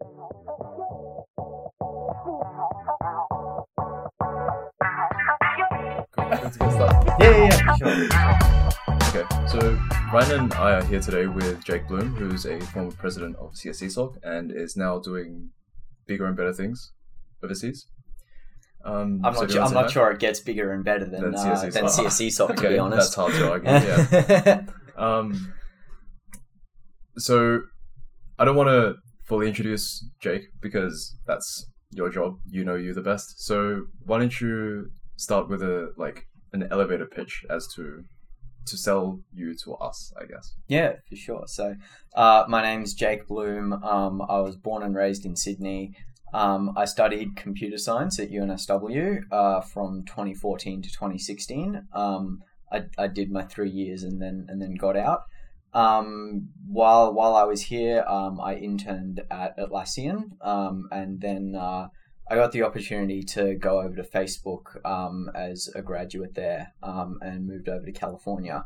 Yeah, yeah, yeah, sure. Okay, so Ryan and I are here today with Jake Bloom, who's a former president of CSE and is now doing bigger and better things overseas. Um, I'm so not, sure, I'm not sure it gets bigger and better than, Than uh, than Soc. CSE Soc, that? to be honest. That's hard to argue, yeah. Um, so I don't want to fully introduce Jake because that's your job. You know you the best. So why don't you start with a like an elevator pitch as to to sell you to us, I guess. Yeah, for sure. So, uh, my name's Jake Bloom. Um, I was born and raised in Sydney. Um, I studied computer science at UNSW uh, from 2014 to 2016. Um, I, I did my three years and then and then got out. Um, while while I was here, um, I interned at Atlassian, um, and then uh, I got the opportunity to go over to Facebook um, as a graduate there, um, and moved over to California.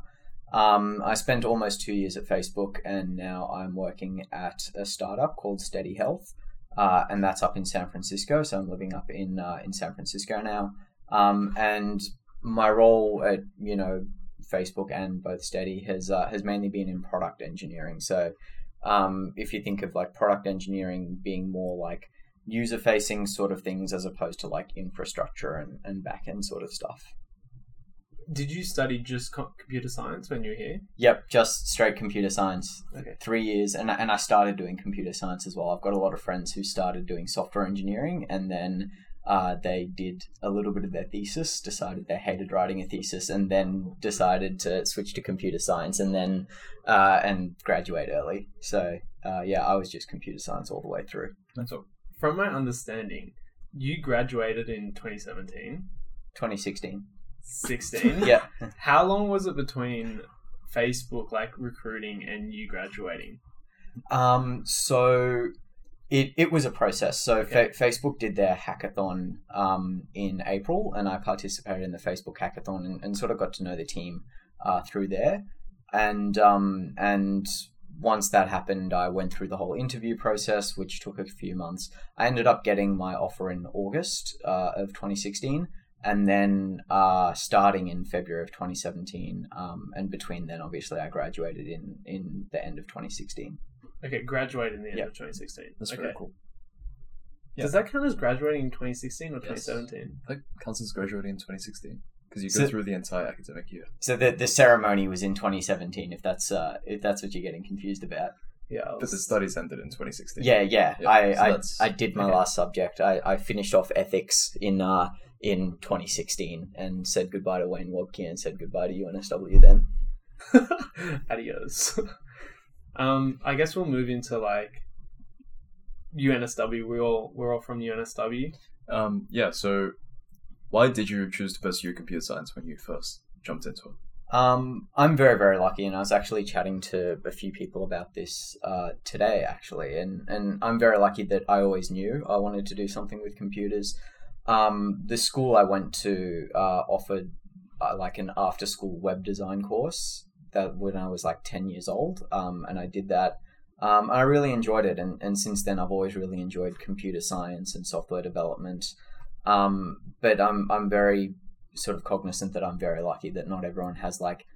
Um, I spent almost two years at Facebook, and now I'm working at a startup called Steady Health, uh, and that's up in San Francisco. So I'm living up in uh, in San Francisco now, and my role at you know Facebook and both Steady has uh, has mainly been in product engineering. So um, if you think of like product engineering being more like user facing sort of things as opposed to like infrastructure and, and back end sort of stuff. Did you study just co- computer science when you were here? Yep, just straight computer science. Okay. Three years, and and I started doing computer science as well. I've got a lot of friends who started doing software engineering, and then uh, they did a little bit of their thesis, decided they hated writing a thesis, and then decided to switch to computer science, and then uh, and graduate early. So uh, yeah, I was just computer science all the way through. That's all. From my understanding, you graduated in 2017, 2016. 16. Yeah. How long was it between Facebook like recruiting and you graduating? Um, so it, it was a process. So Okay. Fa- Facebook did their hackathon um, in April, and I participated in the Facebook hackathon and, and sort of got to know the team uh, through there. And um, and once that happened, I went through the whole interview process, which took a few months. I ended up getting my offer in August uh, of 2016. And then uh, starting in February of 2017, um, and between then, obviously, I graduated in, in the end of 2016. Okay, graduated in the end Yep. of 2016. That's okay. very cool. Yeah. Does that count as graduating in 2016 or Yes. 2017? Like counts as graduating in 2016 because you So- go through the entire academic year. So the the ceremony was in 2017. If that's uh, if that's what you're getting confused about. Yeah. I But the studies ended in 2016. Yeah, yeah. Yeah, I, so I I did my okay. last subject. I, I finished off ethics in uh in 2016 and said goodbye to Wayne Wobcke and said goodbye to UNSW then. Adios. um, I guess we'll move into like UNSW. We all we're all from UNSW. Um, yeah. So, why did you choose to pursue computer science when you first jumped into it? Um, I'm very, very lucky, and I was actually chatting to a few people about this uh, today, actually, and and I'm very lucky that I always knew I wanted to do something with computers. Um, the school I went to uh, offered uh, like an after-school web design course that when I was like ten years old, um, and I did that. Um, I really enjoyed it, and, and since then I've always really enjoyed computer science and software development. Um, but I'm I'm very sort of cognizant that I'm very lucky that not everyone has like,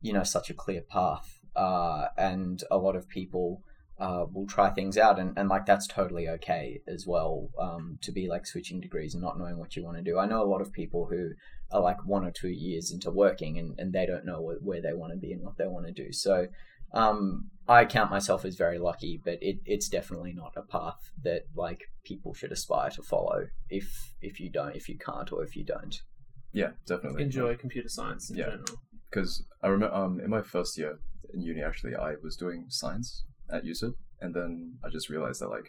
you know, such a clear path. Uh, and a lot of people uh, will try things out, and, and like that's totally okay as well. Um, to be like switching degrees and not knowing what you want to do. I know a lot of people who are like one or two years into working and, and they don't know where, where they want to be and what they want to do. So um, I count myself as very lucky, but it, it's definitely not a path that like people should aspire to follow if if you don't, if you can't, or if you don't. Yeah, definitely. Enjoy computer science in Yeah. general. because I remember um, in my first year in uni, actually, I was doing science at UCIT, and then I just realized that like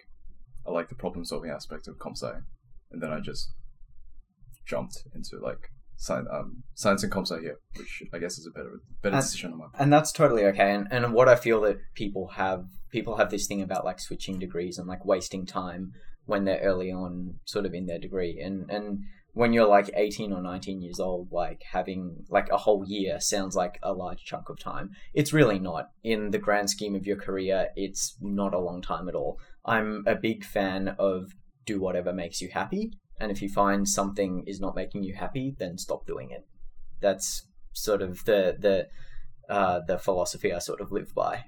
I like the problem solving aspect of comp sci, and then I just jumped into like science, um, science and comp are here, which I guess is a better better And- decision on my part. and that's totally okay and, and what i feel that people have people have this thing about like switching degrees and like wasting time when they're early on sort of in their degree and and when you're like 18 or 19 years old, like having like a whole year sounds like a large chunk of time. It's really not. In the grand scheme of your career, it's not a long time at all. I'm a big fan of do whatever makes you happy. And if you find something is not making you happy, then stop doing it. That's sort of the the uh, the philosophy I sort of live by.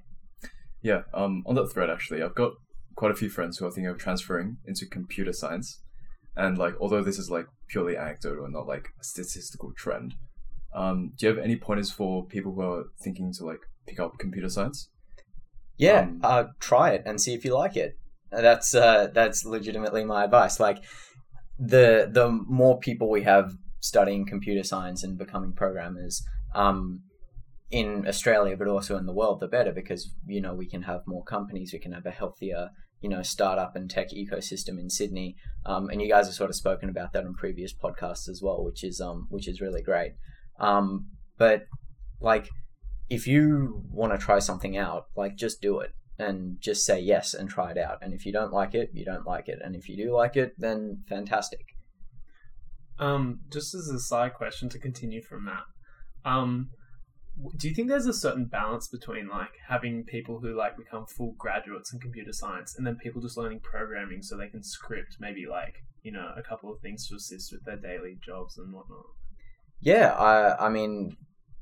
Yeah, um, on that thread, actually, I've got quite a few friends who are thinking of transferring into computer science. And, like, although this is, like, purely anecdotal and not, like, a statistical trend, um, do you have any pointers for people who are thinking to, like, pick up computer science? Yeah, Um, uh, try it and see if you like it. That's uh, that's legitimately my advice. Like the the more people we have studying computer science and becoming programmers um, in Australia, but also in the world, the better because you know we can have more companies, we can have a healthier you know startup and tech ecosystem in Sydney, um, and you guys have sort of spoken about that on previous podcasts as well, which is um which is really great. Um, but like if you want to try something out, like just do it and just say yes and try it out. And if you don't like it, you don't like it. And if you do like it, then fantastic. Um, just as a side question to continue from that, um, do you think there's a certain balance between like having people who like become full graduates in computer science and then people just learning programming so they can script maybe like you know a couple of things to assist with their daily jobs and whatnot? Yeah, I I mean,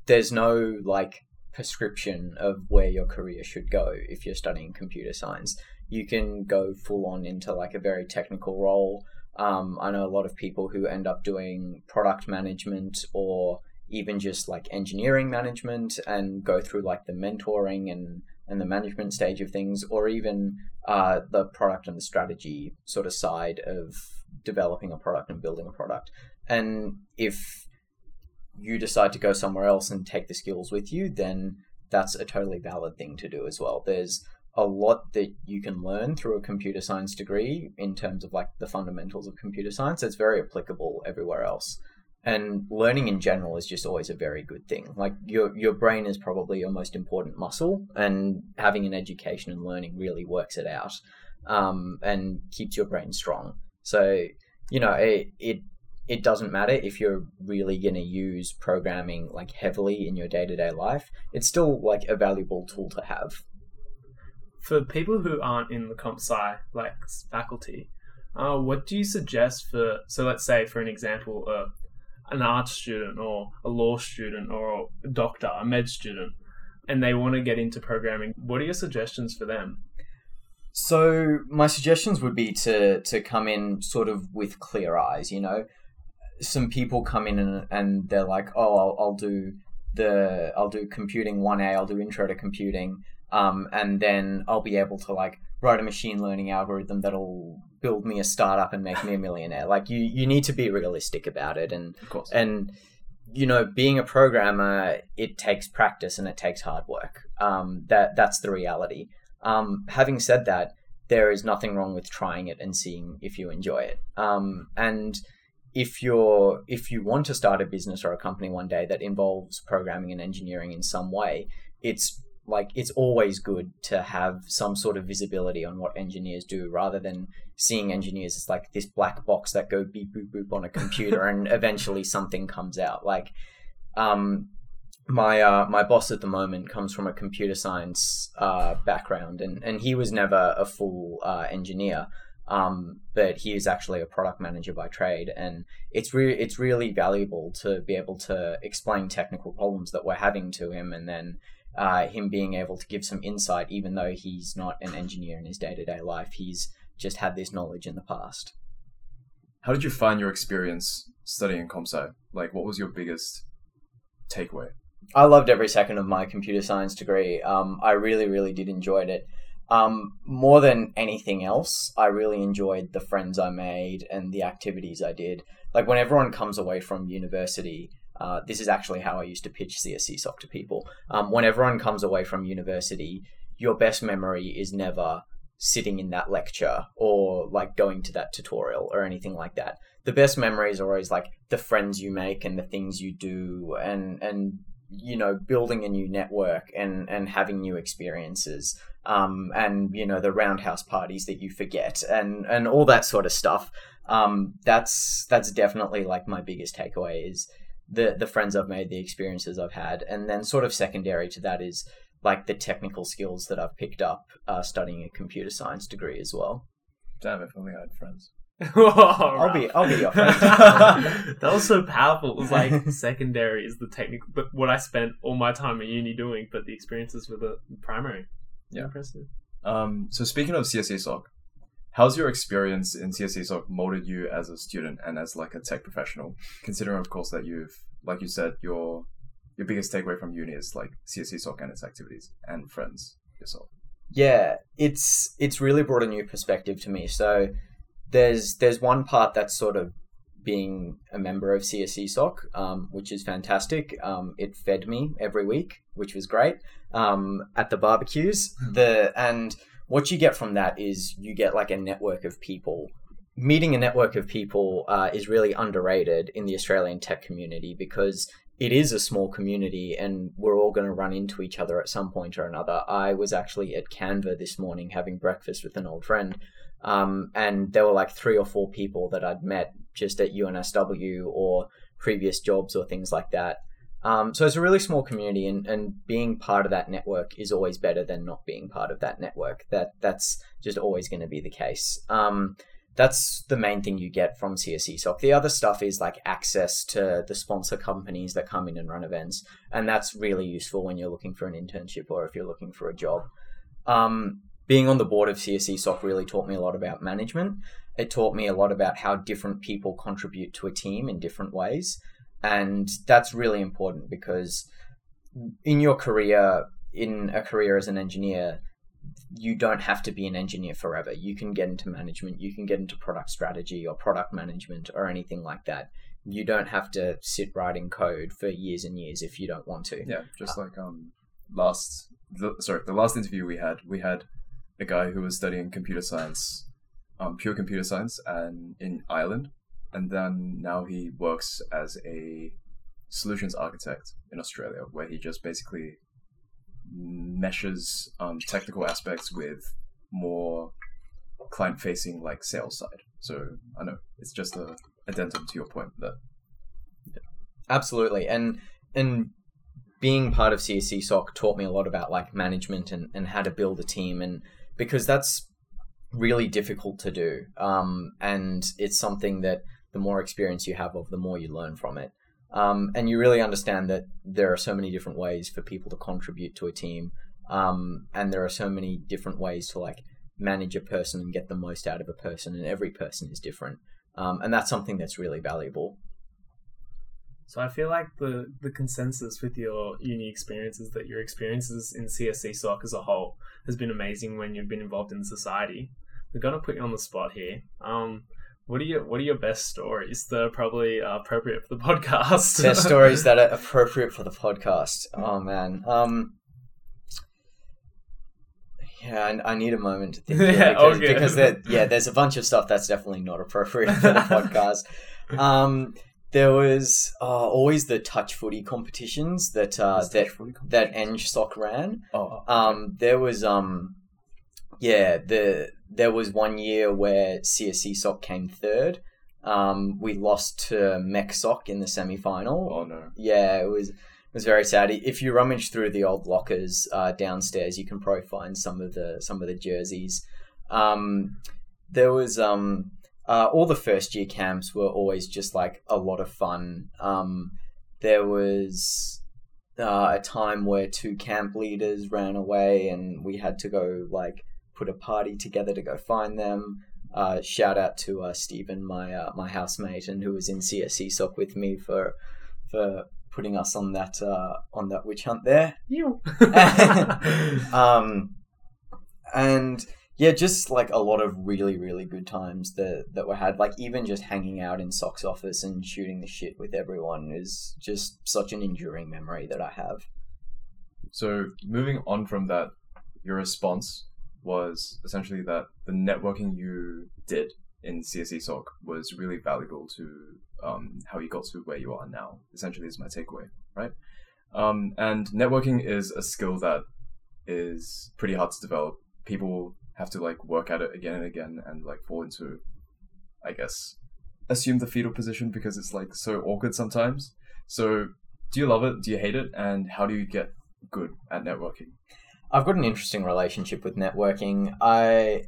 there's no like prescription of where your career should go if you're studying computer science. You can go full on into like a very technical role. Um, I know a lot of people who end up doing product management or even just like engineering management and go through like the mentoring and and the management stage of things, or even uh, the product and the strategy sort of side of developing a product and building a product. And if you decide to go somewhere else and take the skills with you, then that's a totally valid thing to do as well. There's a lot that you can learn through a computer science degree in terms of like the fundamentals of computer science. It's very applicable everywhere else. And learning in general is just always a very good thing. Like your your brain is probably your most important muscle, and having an education and learning really works it out, um, and keeps your brain strong. So you know it, it it doesn't matter if you're really going to use programming like heavily in your day-to-day life it's still like a valuable tool to have For people who aren't in the comp sci like faculty, uh, what do you suggest for? So let's say, for an example, uh, an art student or a law student or a doctor, a med student, and they want to get into programming. What are your suggestions for them? so my suggestions would be to to come in sort of with clear eyes you know some people come in and, and they're like oh I'll, I'll do the i'll do computing 1a i'll do intro to computing um, and then i'll be able to like write a machine learning algorithm that'll build me a startup and make me a millionaire. Like you you need to be realistic about it and Of course. and you know being a programmer it takes practice and it takes hard work. Um, that that's the reality. Um, having said that there is nothing wrong with trying it and seeing if you enjoy it. Um, and if you're if you want to start a business or a company one day that involves programming and engineering in some way it's like it's always good to have some sort of visibility on what engineers do rather than seeing engineers as like this black box that go beep boop boop on a computer and eventually something comes out. Like um my uh my boss at the moment comes from a computer science uh background and and he was never a full uh engineer um but he is actually a product manager by trade and it's re- it's really valuable to be able to explain technical problems that we're having to him and then uh, him being able to give some insight, even though he's not an engineer in his day to day life. He's just had this knowledge in the past. How did you find your experience studying comp sci? Like, what was your biggest takeaway? I loved every second of my computer science degree. Um, I really, really did enjoy it. Um, more than anything else, I really enjoyed the friends I made and the activities I did. Like when everyone comes away from university, uh, this is actually how I used to pitch CSE Soc to people. Um, when everyone comes away from university, your best memory is never sitting in that lecture or like going to that tutorial or anything like that. The best memories are always like the friends you make and the things you do and and you know building a new network and and having new experiences um, and you know the roundhouse parties that you forget and and all that sort of stuff Um, that's that's definitely like my biggest takeaway is the the friends I've made, the experiences I've had, and then sort of secondary to that is like the technical skills that I've picked up uh, studying a computer science degree as well. Damn, if only I had friends. I'll be I'll be your friend. that was so powerful. It was like secondary is the technical, but what I spent all my time at uni doing, but the experiences were the primary. Yeah. impressive. Um, so speaking of CSE SOC, how's your experience in CSE SOC molded you as a student and as like a tech professional? Considering, of course, that you've, like you said, your your biggest takeaway from uni is like CSE SOC and its activities and friends yourself. Yeah, it's it's really brought a new perspective to me. So there's there's one part that's sort of being a member of CSE SOC, um, which is fantastic. Um, it fed me every week, which was great. Um, at the barbecues, the and what you get from that is you get like a network of people. Meeting a network of people uh, is really underrated in the Australian tech community because it is a small community and we're all going to run into each other at some point or another. I was actually at Canva this morning having breakfast with an old friend, um, and there were like three or four people that I'd met just at UNSW or previous jobs or things like that. Um, so it's a really small community, and, and being part of that network is always better than not being part of that network. That that's just always going to be the case. Um, that's the main thing you get from CSE SOC. The other stuff is like access to the sponsor companies that come in and run events, and that's really useful when you're looking for an internship or if you're looking for a job. Um, being on the board of CSE SOC really taught me a lot about management. It taught me a lot about how different people contribute to a team in different ways, and that's really important because in your career, in a career as an engineer, you don't have to be an engineer forever. You can get into management, you can get into product strategy or product management or anything like that. You don't have to sit writing code for years and years if you don't want to. Yeah, just like um last the, sorry the last interview we had we had a guy who was studying computer science, um pure computer science and in Ireland, and then now he works as a solutions architect in Australia, where he just basically meshes um, technical aspects with more client facing like sales side. So I know it's just a addendum to your point that Absolutely. And and being part of CSE SOC taught me a lot about like management and, and how to build a team and because that's really difficult to do. Um, and it's something that the more experience you have of, the more you learn from it. Um, and you really understand that there are so many different ways for people to contribute to a team. Um, and there are so many different ways to like manage a person and get the most out of a person. And every person is different. Um, and that's something that's really valuable. So I feel like the the consensus with your uni experiences that your experiences in CSE SOC as a whole has been amazing when you've been involved in society. We're gonna put you on the spot here. Um, what are your What are your best stories that are probably uh, appropriate for the podcast? Best stories that are appropriate for the podcast. Oh man. Um. Yeah, I, I need a moment to think. Yeah, because, okay. because there, yeah, there's a bunch of stuff that's definitely not appropriate for the podcast. Um, there was uh, always the touch footy competitions that uh, that that NSOC ran. oh Um, there was um, yeah, the there was one year where CSE SOC came third. Um, we lost to MechSoc in the semi final. oh no Yeah, it was it was very sad. If you rummage through the old lockers uh, downstairs, you can probably find some of the some of the jerseys. Um, there was um, uh, all the first year camps were always just like a lot of fun. Um, there was uh, a time where two camp leaders ran away, and we had to go like put a party together to go find them. Uh, shout out to uh, Stephen, my uh, my housemate, and who was in CSE SOC with me for for putting us on that uh, on that witch hunt there. You. Um, and yeah, just like a lot of really really good times that that were had. Like even just hanging out in SOC's office and shooting the shit with everyone is just such an enduring memory that I have. So moving on from that, your response was essentially that the networking you did in CSE SOC was really valuable to um, how you got to where you are now. Essentially, is my takeaway, right? Um, and networking is a skill that is pretty hard to develop. People have to like work at it again and again and like fall into I guess, assume the fetal position because it's like so awkward sometimes. So, do you love it? Do you hate it? And how do you get good at networking? I've got an interesting relationship with networking. I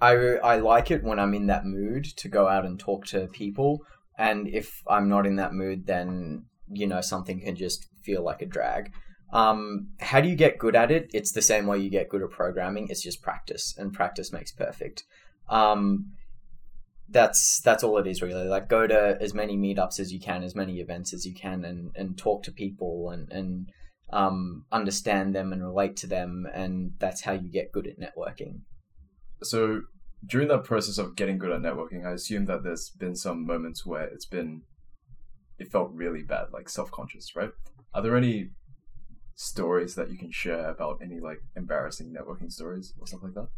I I like it when I'm in that mood to go out and talk to people, and if I'm not in that mood, then you know something can just feel like a drag. Um, how do you get good at it? It's the same way you get good at programming. It's just practice, and practice makes perfect. Um, that's that's all it is really. Like go to as many meetups as you can, as many events as you can, and and talk to people and and um, understand them and relate to them, and that's how you get good at networking. So during that process of getting good at networking, I assume that there's been some moments where it's been it felt really bad, like self conscious, right? Are there any stories that you can share about any like embarrassing networking stories or stuff like that?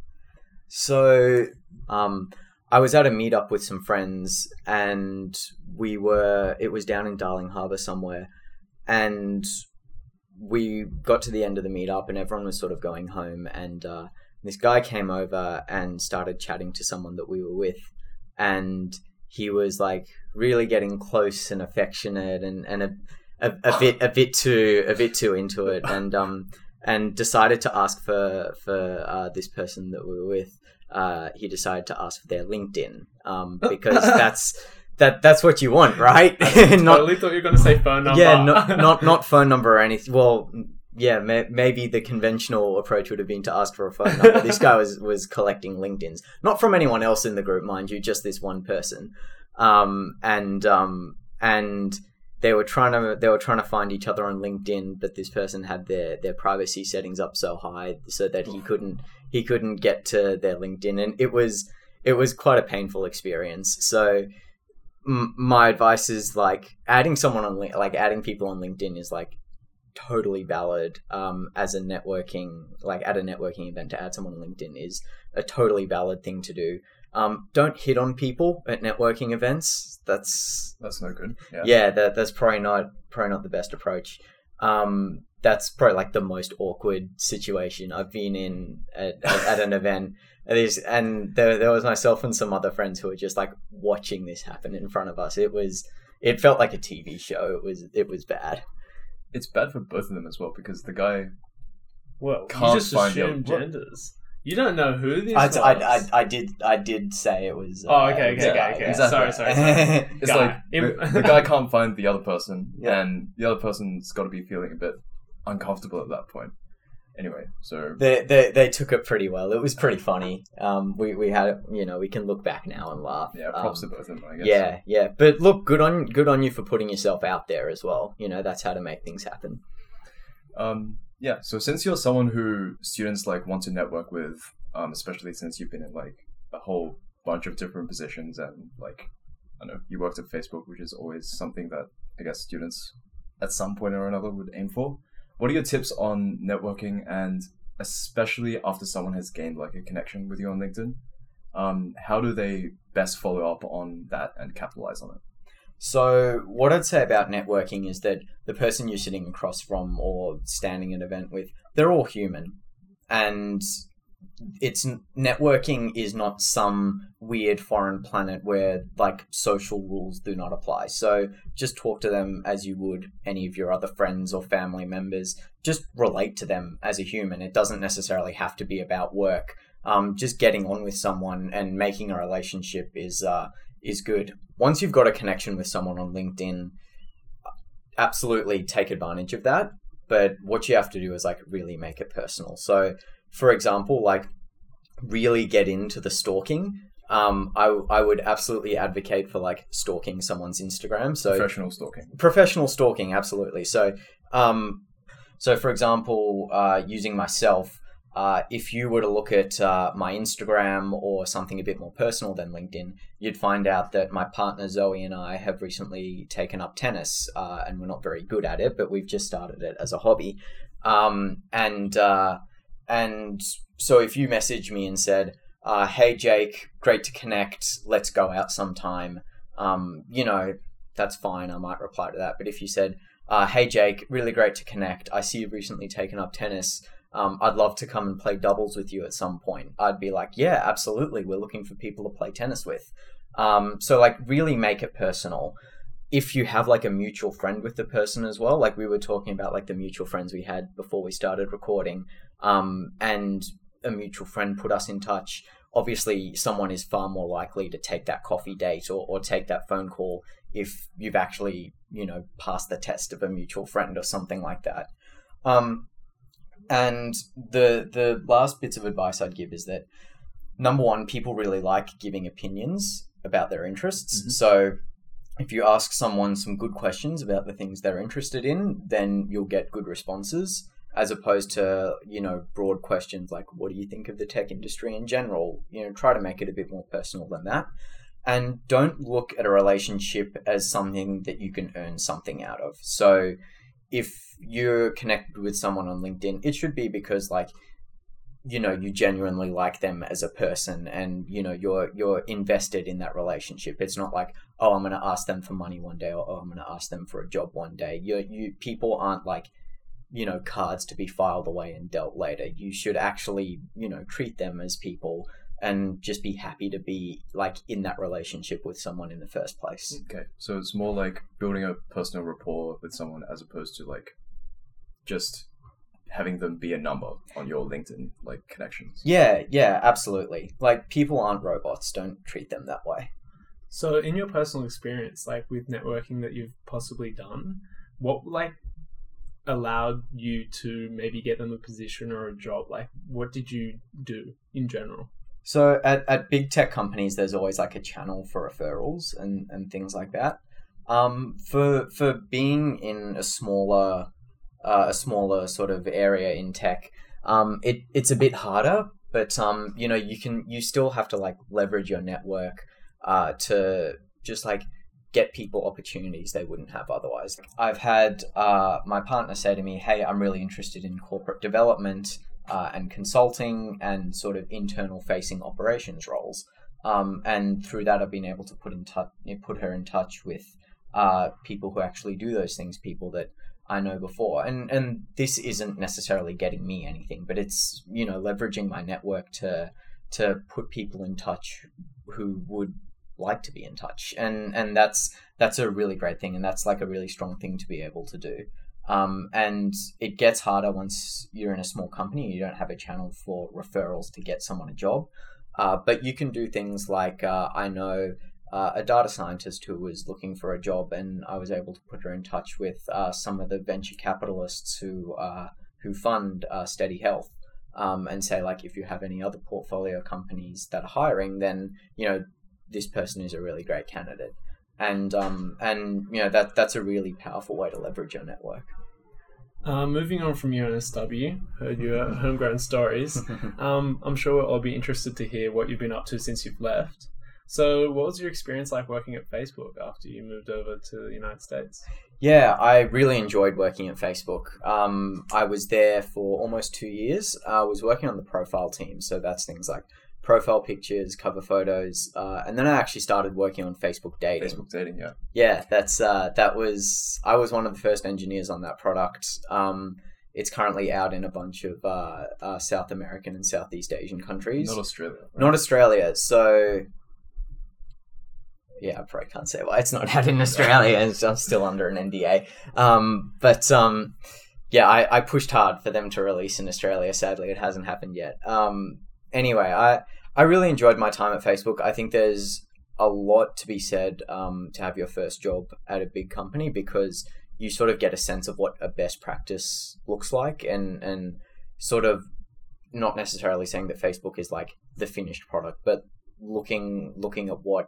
So, um, I was at a meetup with some friends, and we were. It was down in Darling Harbour somewhere, and we got to the end of the meetup, and everyone was sort of going home, and uh, this guy came over and started chatting to someone that we were with, and he was like really getting close and affectionate, and and a a, a bit a bit too a bit too into it, and um and decided to ask for for uh, this person that we were with. Uh, he decided to ask for their LinkedIn um, because that's that that's what you want, right? I totally thought you were going to say phone number. Yeah, not not not phone number or anything. Well, yeah, may, maybe the conventional approach would have been to ask for a phone number. this guy was was collecting LinkedIn's, not from anyone else in the group, mind you, just this one person. Um, and um, and they were trying to they were trying to find each other on LinkedIn, but this person had their their privacy settings up so high so that he couldn't he couldn't get to their LinkedIn, and it was it was quite a painful experience. So m- my advice is like adding someone on like adding people on LinkedIn is like totally valid um, as a networking like at a networking event to add someone on LinkedIn is a totally valid thing to do. Um, don't hit on people at networking events. That's That's no good. Yeah. yeah, that that's probably not probably not the best approach. Um, that's probably like the most awkward situation I've been in at, at, at an event. It is, and there, there was myself and some other friends who were just like watching this happen in front of us. It was, it felt like a TV show. It was, it was bad. It's bad for both of them as well because the guy Well, Can't you just find the assume other- genders. You don't know who this I, was. I, I, I did, I did say it was. Oh, okay, okay, a okay, okay. yeah. Sorry, sorry, sorry. it's Guy. like the, the guy can't find the other person, Yeah. and the other person's got to be feeling a bit uncomfortable at that point. Anyway, so they, they they took it pretty well. It was pretty funny. Um, we we had you know we can look back now and laugh. yeah, props Um, to both of them, I guess. Yeah, yeah. But look, good on good on you for putting yourself out there as well. You know, that's how to make things happen. Um, yeah. So since you're someone who students like want to network with, um, especially since you've been in like a whole bunch of different positions and like I don't know, you worked at Facebook, which is always something that I guess students at some point or another would aim for. What are your tips on networking and especially after someone has gained like a connection with you on LinkedIn? Um, how do they best follow up on that and capitalize on it? So, what I'd say about networking is that the person you're sitting across from or standing an event with, they're all human. And it's networking is not some weird foreign planet where like social rules do not apply. So, just talk to them as you would any of your other friends or family members. Just relate to them as a human. It doesn't necessarily have to be about work. Um, just getting on with someone and making a relationship is uh, is good. Once you've got a connection with someone on LinkedIn, absolutely take advantage of that. But what you have to do is like really make it personal. So, for example, like really get into the stalking. Um, I I would absolutely advocate for like stalking someone's Instagram. So Professional stalking. professional stalking absolutely so um so for example uh using myself uh, if you were to look at uh, my Instagram or something a bit more personal than LinkedIn, you'd find out that my partner Zoe and I have recently taken up tennis, uh, and we're not very good at it, but we've just started it as a hobby. Um, and uh, and so if you messaged me and said, uh, "Hey Jake, great to connect. Let's go out sometime," um, you know, that's fine. I might reply to that. But if you said, uh, "Hey Jake, really great to connect. I see you've recently taken up tennis. Um, I'd love to come and play doubles with you at some point. I'd be like, yeah, absolutely. We're looking for people to play tennis with. Um, so like really make it personal. If you have like a mutual friend with the person as well, like we were talking about like the mutual friends we had before we started recording, um, and a mutual friend put us in touch. Obviously, someone is far more likely to take that coffee date or, or take that phone call if you've actually, you know, passed the test of a mutual friend or something like that. Um, and the the last bits of advice I'd give is that number one, people really like giving opinions about their interests. Mhm. So if you ask someone some good questions about the things they're interested in, then you'll get good responses as opposed to, you know, broad questions like what do you think of the tech industry in general? You know, try to make it a bit more personal than that. And don't look at a relationship as something that you can earn something out of. So if you're connected with someone on LinkedIn, it should be because like you know you genuinely like them as a person and you know you're you're invested in that relationship. It's not like oh i'm going to ask them for money one day or oh i'm going to ask them for a job one day. You you people aren't like you know cards to be filed away and dealt later. You should actually you know treat them as people and just be happy to be like in that relationship with someone in the first place Okay, so it's more like building a personal rapport with someone as opposed to like just having them be a number on your LinkedIn like connections. yeah yeah absolutely like people aren't robots don't treat them that way So, in your personal experience, like with networking that you've possibly done, what like allowed you to maybe get them a position or a job? Like, what did you do in general? So at, at big tech companies, there's always like a channel for referrals and, and things like that. Um, for for being in a smaller uh, a smaller sort of area in tech, um, it it's a bit harder. But um, you know, you can you still have to like leverage your network uh, to just like get people opportunities they wouldn't have otherwise. I've had uh, my partner say to me, "Hey, I'm really interested in corporate development." Uh, and consulting and sort of internal facing operations roles. Um, and through that, I've been able to put in touch, put her in touch with uh, people who actually do those things, people that I know before. And and this isn't necessarily getting me anything, but it's you know leveraging my network to to put people in touch who would like to be in touch, and and that's that's a really great thing, and that's like a really strong thing to be able to do. Um, and it gets harder once you're in a small company. You don't have a channel for referrals to get someone a job. Uh, but you can do things like uh, I know uh, a data scientist who was looking for a job, and I was able to put her in touch with uh, some of the venture capitalists who uh, who fund uh, Steady Health, um, and say like if you have any other portfolio companies that are hiring, then you know this person is a really great candidate and um, and you know that that's a really powerful way to leverage your network. Uh, moving on from UNSW, heard your homegrown stories. Um, I'm sure we'll all be interested to hear what you've been up to since you've left. So, what was your experience like working at Facebook after you moved over to the United States? Yeah, I really enjoyed working at Facebook. Um, I was there for almost two years. I was working on the profile team, so that's things like profile pictures, cover photos, uh, and then I actually started working on Facebook dating. Facebook dating, yeah. Yeah, that's uh, that was I was one of the first engineers on that product. Um, it's currently out in a bunch of uh, uh, South American and Southeast Asian countries. Not Australia. right? Not Australia. So yeah, I probably can't say why it's not out in Australia. and I'm still under an NDA. Um, but um, yeah, I, I pushed hard for them to release in Australia. Sadly, it hasn't happened yet. Um, anyway, I I really enjoyed my time at Facebook. I think there's a lot to be said um, to have your first job at a big company because you sort of get a sense of what a best practice looks like and and sort of not necessarily saying that Facebook is like the finished product, but looking looking at what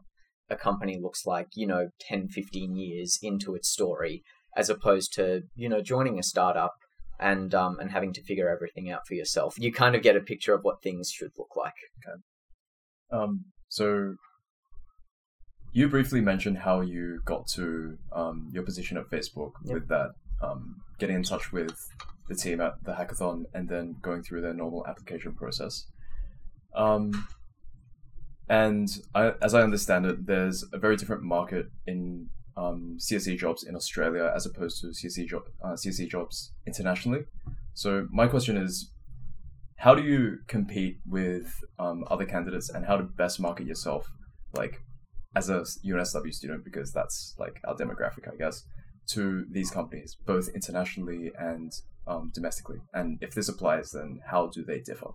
a company looks like, you know, 10, 15 years into its story, as opposed to, you know, joining a startup and um, and having to figure everything out for yourself. You kind of get a picture of what things should look like. Um, so you briefly mentioned how you got to um, your position at Facebook Yep. with that, um, getting in touch with the team at the hackathon and then going through their normal application process. Um, and I, as I understand it, there's a very different market in um, CSE jobs in Australia as opposed to CSE, job, uh, CSE jobs internationally. So my question is, how do you compete with um, other candidates and how to best market yourself, like as a UNSW student, because that's like our demographic, I guess, to these companies, both internationally and um, domestically? And if this applies, then how do they differ?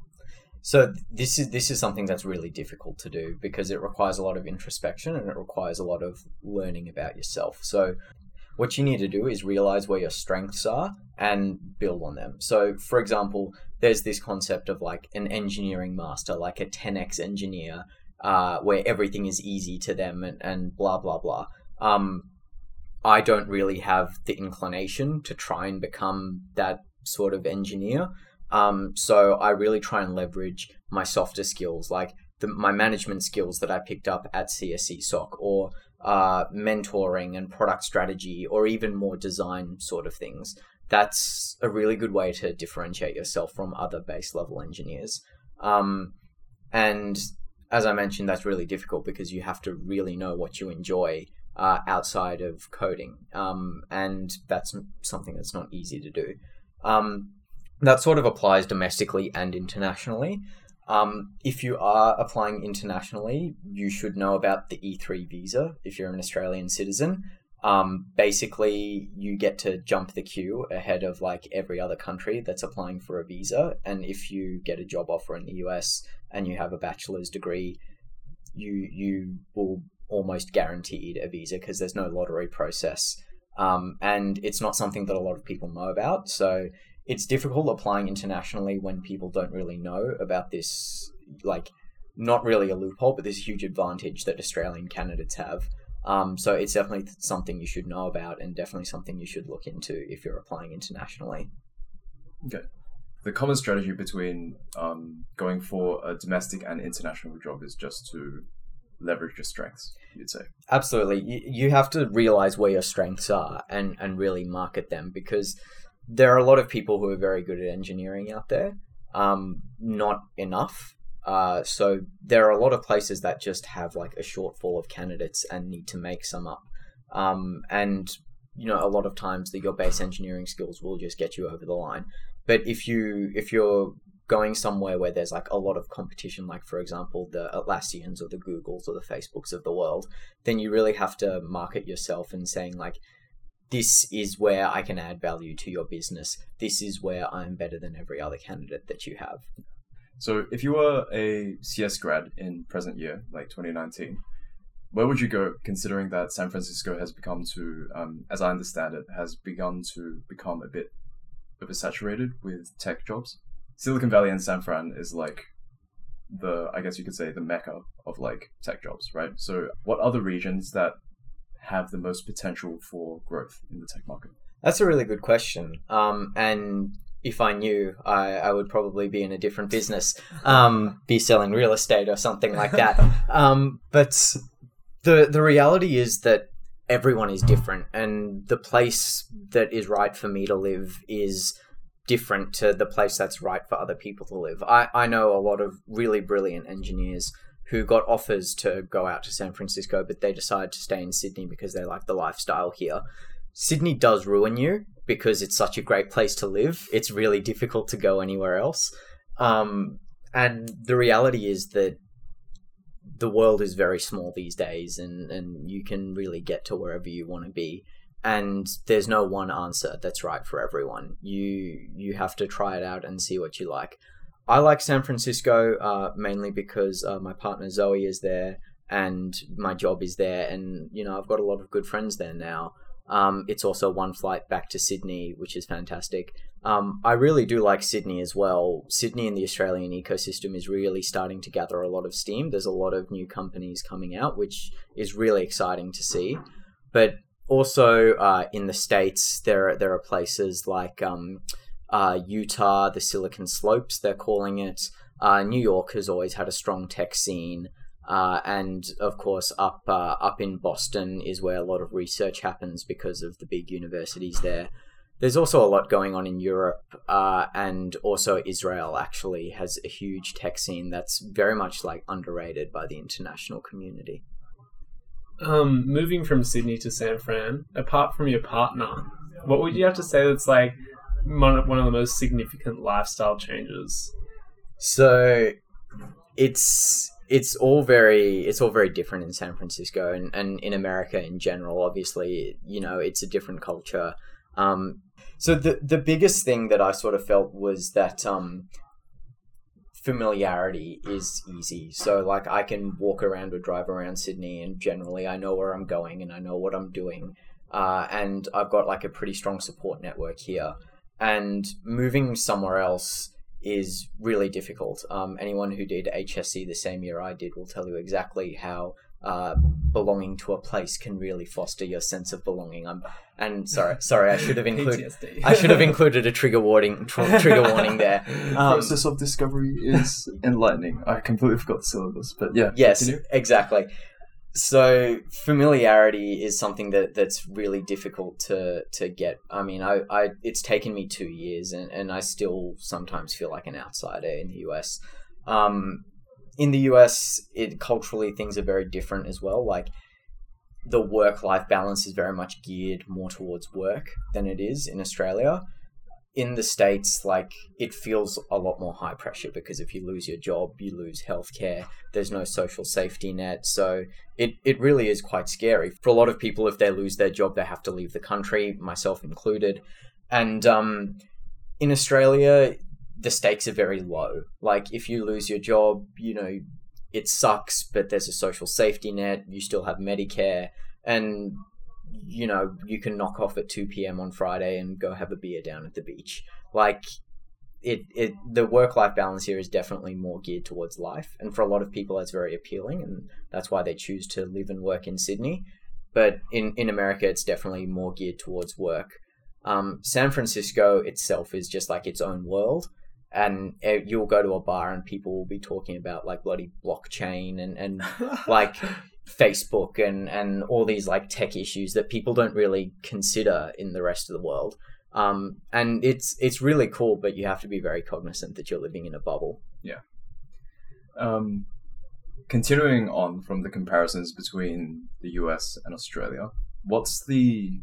So this is this is something that's really difficult to do because it requires a lot of introspection and it requires a lot of learning about yourself. So what you need to do is realize where your strengths are and build on them. So for example, there's this concept of like an engineering master, like a 10x engineer, uh, where everything is easy to them and, and blah blah blah. Um, I don't really have the inclination to try and become that sort of engineer. Um, so I really try and leverage my softer skills, like the, my management skills that I picked up at CSE SOC, or uh, mentoring and product strategy, or even more design sort of things. That's a really good way to differentiate yourself from other base level engineers. Um, and as I mentioned, that's really difficult because you have to really know what you enjoy uh, outside of coding, um, and that's something that's not easy to do. Um, that sort of applies domestically and internationally. Um, if you are applying internationally, you should know about the E3 visa if you're an Australian citizen. Um, basically, you get to jump the queue ahead of like every other country that's applying for a visa. And if you get a job offer in the US and you have a bachelor's degree, you you will almost guaranteed a visa because there's no lottery process. Um, and it's not something that a lot of people know about. So it's difficult applying internationally when people don't really know about this like not really a loophole but this huge advantage that australian candidates have. Um, so it's definitely something you should know about and definitely something you should look into if you're applying internationally. Okay. The common strategy between um, going for a domestic and international job is just to leverage your strengths you'd say? Absolutely. You, you have to realize where your strengths are and and really market them because there are a lot of people who are very good at engineering out there, um, not enough. Uh, so there are a lot of places that just have like a shortfall of candidates and need to make some up. Um, and you know, a lot of times that your base engineering skills will just get you over the line. But if you if you're going somewhere where there's like a lot of competition, like for example the Atlassians or the Googles or the Facebooks of the world, then you really have to market yourself and saying like, this is where I can add value to your business. This is where I'm better than every other candidate that you have. So, if you were a CS grad in present year, like 2019, where would you go considering that San Francisco has become to, um, as I understand it, has begun to become a bit oversaturated with tech jobs? Silicon Valley and San Fran is like the, I guess you could say, the mecca of like tech jobs, right? So, what other regions that have the most potential for growth in the tech market? That's a really good question. Um, and if I knew, I, I would probably be in a different business, um, be selling real estate or something like that. um, but the the reality is that everyone is different, and the place that is right for me to live is different to the place that's right for other people to live. I, I know a lot of really brilliant engineers who got offers to go out to San Francisco, but they decided to stay in Sydney because they like the lifestyle here. Sydney does ruin you because it's such a great place to live. It's really difficult to go anywhere else. Um, and the reality is that the world is very small these days and, and you can really get to wherever you want to be and there's no one answer that's right for everyone you you have to try it out and see what you like I like San Francisco uh, mainly because uh, my partner Zoe is there and my job is there, and you know I've got a lot of good friends there now. Um, it's also one flight back to Sydney, which is fantastic. Um, I really do like Sydney as well. Sydney and the Australian ecosystem is really starting to gather a lot of steam. There's a lot of new companies coming out, which is really exciting to see. But also uh, in the states, there there are places like um, uh, Utah, the Silicon Slopes, they're calling it. Uh, New York has always had a strong tech scene. Uh, and of course, up uh, up in Boston is where a lot of research happens because of the big universities there. There's also a lot going on in Europe, uh, and also Israel actually has a huge tech scene that's very much like underrated by the international community. Um, moving from Sydney to San Fran, apart from your partner, what would you have to say that's like one of the most significant lifestyle changes So it's it's all very it's all very different in San Francisco and, and in America in general. Obviously, you know, it's a different culture. Um, so the the biggest thing that I sort of felt was that um, familiarity is easy. So like I can walk around or drive around Sydney, and generally I know where I'm going and I know what I'm doing. Uh, and I've got like a pretty strong support network here. And moving somewhere else is really difficult. Um, anyone who did HSC the same year I did will tell you exactly how uh, belonging to a place can really foster your sense of belonging. I'm, and sorry, sorry, I should have included. I should have included a trigger warning. Tr- trigger warning there. Um, process of discovery is enlightening. I completely forgot the syllabus, but yeah. Yes, continue. exactly. So familiarity is something that that's really difficult to to get. I mean, I, I it's taken me two years, and, and I still sometimes feel like an outsider in the US. Um, in the US, it culturally things are very different as well. Like the work life balance is very much geared more towards work than it is in Australia. In the States, like it feels a lot more high pressure because if you lose your job, you lose healthcare. There's no social safety net. So it, it really is quite scary. For a lot of people, if they lose their job, they have to leave the country, myself included. And um, in Australia, the stakes are very low. Like if you lose your job, you know, it sucks, but there's a social safety net. You still have Medicare, and you know you can knock off at two p.m. on Friday and go have a beer down at the beach. Like it, it the work life balance here is definitely more geared towards life, and for a lot of people that's very appealing, and that's why they choose to live and work in Sydney. But in in America, it's definitely more geared towards work. Um, San Francisco itself is just like its own world and uh, you'll go to a bar and people will be talking about like bloody blockchain and, and like Facebook and, and all these like tech issues that people don't really consider in the rest of the world. Um, and it's it's really cool, but you have to be very cognizant that you're living in a bubble. Yeah. Um, continuing on from the comparisons between the US and Australia, what's the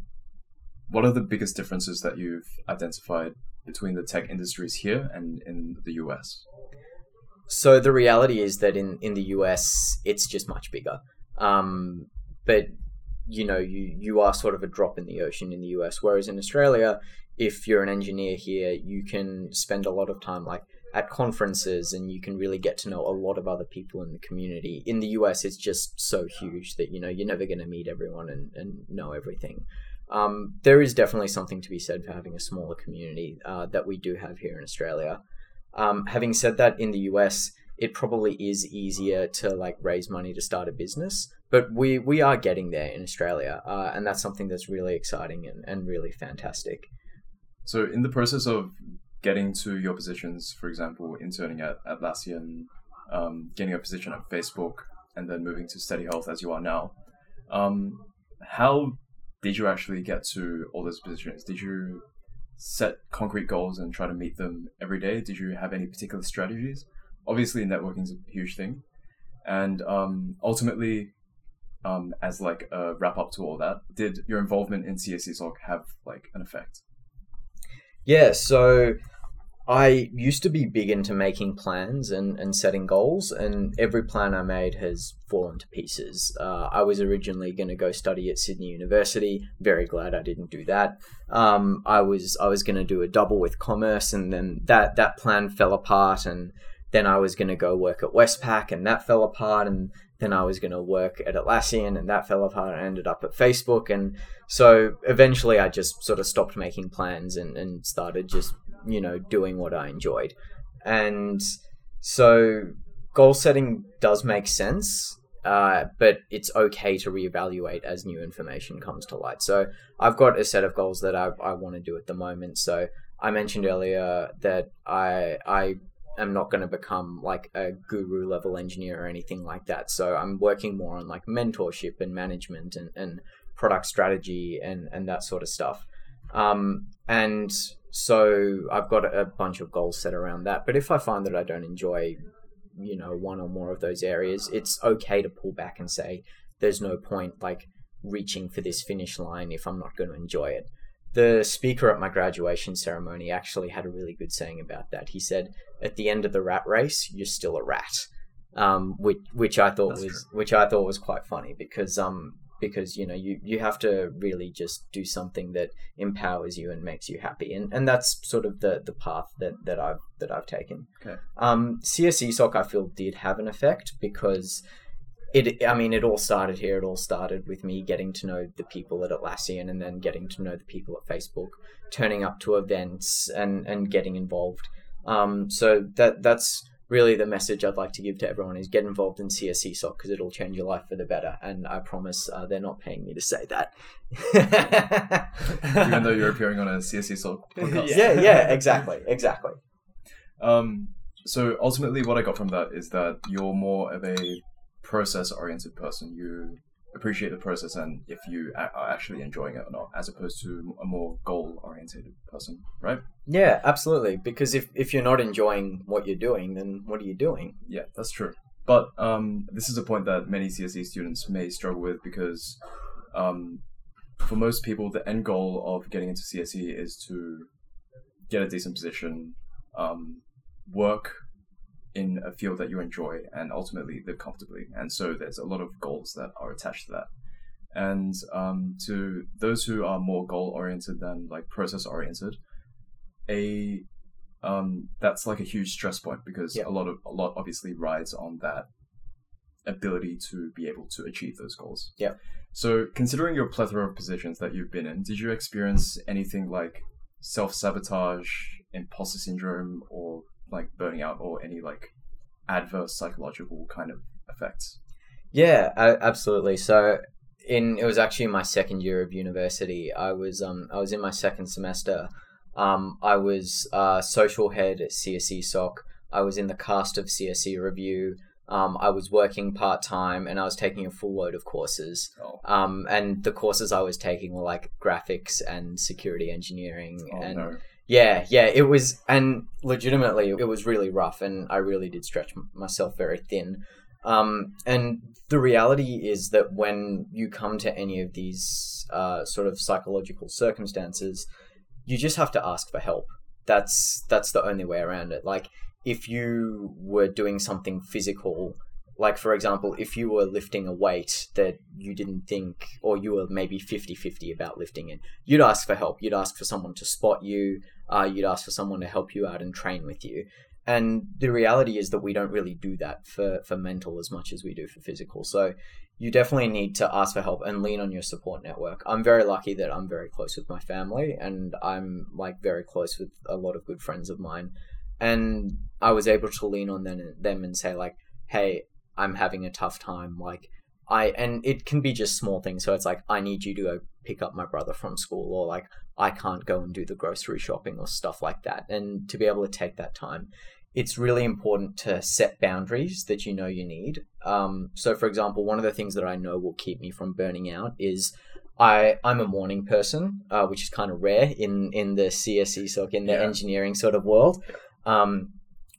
what are the biggest differences that you've identified between the tech industries here and in the US? So the reality is that in, in the US, it's just much bigger. Um, but you know, you you are sort of a drop in the ocean in the US. Whereas in Australia, if you're an engineer here, you can spend a lot of time like at conferences and you can really get to know a lot of other people in the community. In the US, it's just so huge that you know you're never going to meet everyone and, and know everything. Um, there is definitely something to be said for having a smaller community uh, that we do have here in Australia. Um, having said that, in the US, it probably is easier to like raise money to start a business, but we we are getting there in Australia, uh, and that's something that's really exciting and, and really fantastic. So, in the process of getting to your positions, for example, interning at Atlassian, um, getting a position at Facebook, and then moving to Steady Health as you are now, um, how did you actually get to all those positions? Did you set concrete goals and try to meet them every day? Did you have any particular strategies? Obviously, networking is a huge thing, and um, ultimately, um, as like a wrap up to all that, did your involvement in CSE SOC have like an effect? Yeah, so I used to be big into making plans and, and setting goals, and every plan I made has fallen to pieces. Uh, I was originally going to go study at Sydney University. Very glad I didn't do that. Um, I was I was going to do a double with commerce, and then that that plan fell apart. And then I was going to go work at Westpac, and that fell apart. And then I was going to work at Atlassian, and that fell apart. I ended up at Facebook, and so eventually I just sort of stopped making plans and, and started just you know doing what I enjoyed, and so goal setting does make sense. Uh, but it's okay to reevaluate as new information comes to light. So I've got a set of goals that I, I want to do at the moment. So I mentioned earlier that I I am not going to become like a guru level engineer or anything like that. So I'm working more on like mentorship and management and, and product strategy and, and that sort of stuff. Um, and so I've got a bunch of goals set around that. But if I find that I don't enjoy, you know, one or more of those areas, it's okay to pull back and say, there's no point like reaching for this finish line if I'm not going to enjoy it. The speaker at my graduation ceremony actually had a really good saying about that. He said, at the end of the rat race, you're still a rat. Um, which which I thought That's was which I thought was quite funny because um because you know you you have to really just do something that empowers you and makes you happy and and that's sort of the the path that that I've that I've taken. Okay. Um, CSE Soc I feel did have an effect because it I mean it all started here. It all started with me getting to know the people at Atlassian and then getting to know the people at Facebook, turning up to events and and getting involved. Um, so that that's really the message I'd like to give to everyone is get involved in CSE Soc because it'll change your life for the better. And I promise uh, they're not paying me to say that. Even though you're appearing on a CSE Soc podcast. yeah, yeah, exactly, exactly. Um, so ultimately, what I got from that is that you're more of a process-oriented person. You appreciate the process and if you a- are actually enjoying it or not, as opposed to a more goal-oriented person, right? Yeah, absolutely. Because if, if you're not enjoying what you're doing, then what are you doing? Yeah, that's true. But um, this is a point that many CSE students may struggle with because um, for most people, the end goal of getting into CSE is to get a decent position, um, work in a field that you enjoy, and ultimately live comfortably. And so there's a lot of goals that are attached to that. And um, to those who are more goal oriented than like process oriented, a um, that's like a huge stress point because Yeah. a lot of a lot obviously rides on that ability to be able to achieve those goals. Yeah. So considering your plethora of positions that you've been in, did you experience anything like self sabotage, imposter syndrome, or like burning out, or any like adverse psychological kind of effects? Yeah, absolutely. So in it was actually my second year of university. I was um I was in my second semester. Um, I was uh, social head at CSE SOC. I was in the cast of CSE Revue. Um, I was working part time and I was taking a full load of courses. Oh, Um, and the courses I was taking were like graphics and security engineering oh and no. Yeah, yeah, it was, and legitimately, it was really rough, and I really did stretch myself very thin. Um, and the reality is that when you come to any of these uh, sort of psychological circumstances, you just have to ask for help. That's that's the only way around it. Like if you were doing something physical, like for example, if you were lifting a weight that you didn't think, or you were maybe 50-50 about lifting it, you'd ask for help. You'd ask for someone to spot you. Uh, you'd ask for someone to help you out and train with you. And the reality is that we don't really do that for, for mental as much as we do for physical. So you definitely need to ask for help and lean on your support network. I'm very lucky that I'm very close with my family and I'm like very close with a lot of good friends of mine. And I was able to lean on them, them and say like, "Hey, I'm having a tough time." Like I and it can be just small things. So it's like I need you to go pick up my brother from school, or like I can't go and do the grocery shopping or stuff like that. And to be able to take that time, it's really important to set boundaries that you know you need. Um, so, for example, one of the things that I know will keep me from burning out is I I'm a morning person, uh, which is kind of rare in in the CSE SOC in the Yeah. engineering sort of world. Um,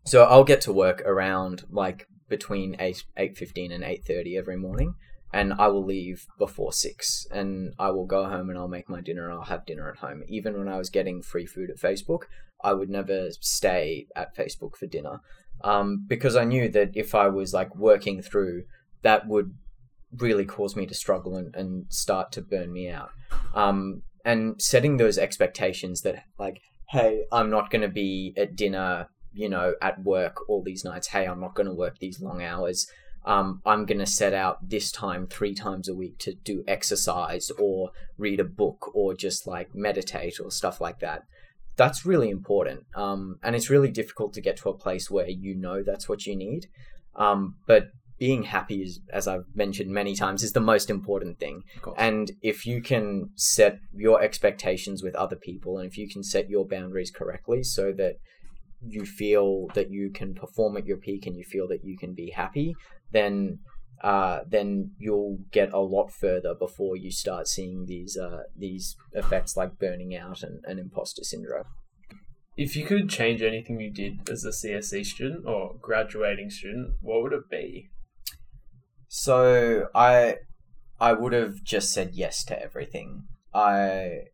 so I'll get to work around like between eight eight fifteen and eight thirty every morning, and I will leave before six, and I will go home and I'll make my dinner. and I'll have dinner at home. Even when I was getting free food at Facebook, I would never stay at Facebook for dinner, um, because I knew that if I was like working through, that would really cause me to struggle and, and start to burn me out. Um, and setting those expectations that like, hey, I'm not going to be at dinner, you know, at work all these nights. Hey, I'm not going to work these long hours. Um, I'm going to set out this time three times a week to do exercise or read a book or just like meditate or stuff like that. That's really important. Um, and it's really difficult to get to a place where you know that's what you need. Um, but being happy is, as I've mentioned many times, is the most important thing. And if you can set your expectations with other people and if you can set your boundaries correctly so that you feel that you can perform at your peak and you feel that you can be happy, then uh, then you'll get a lot further before you start seeing these uh, these effects like burning out and, and imposter syndrome. If you could change anything you did as a CSE student or graduating student, what would it be? So I I would have just said yes to everything. I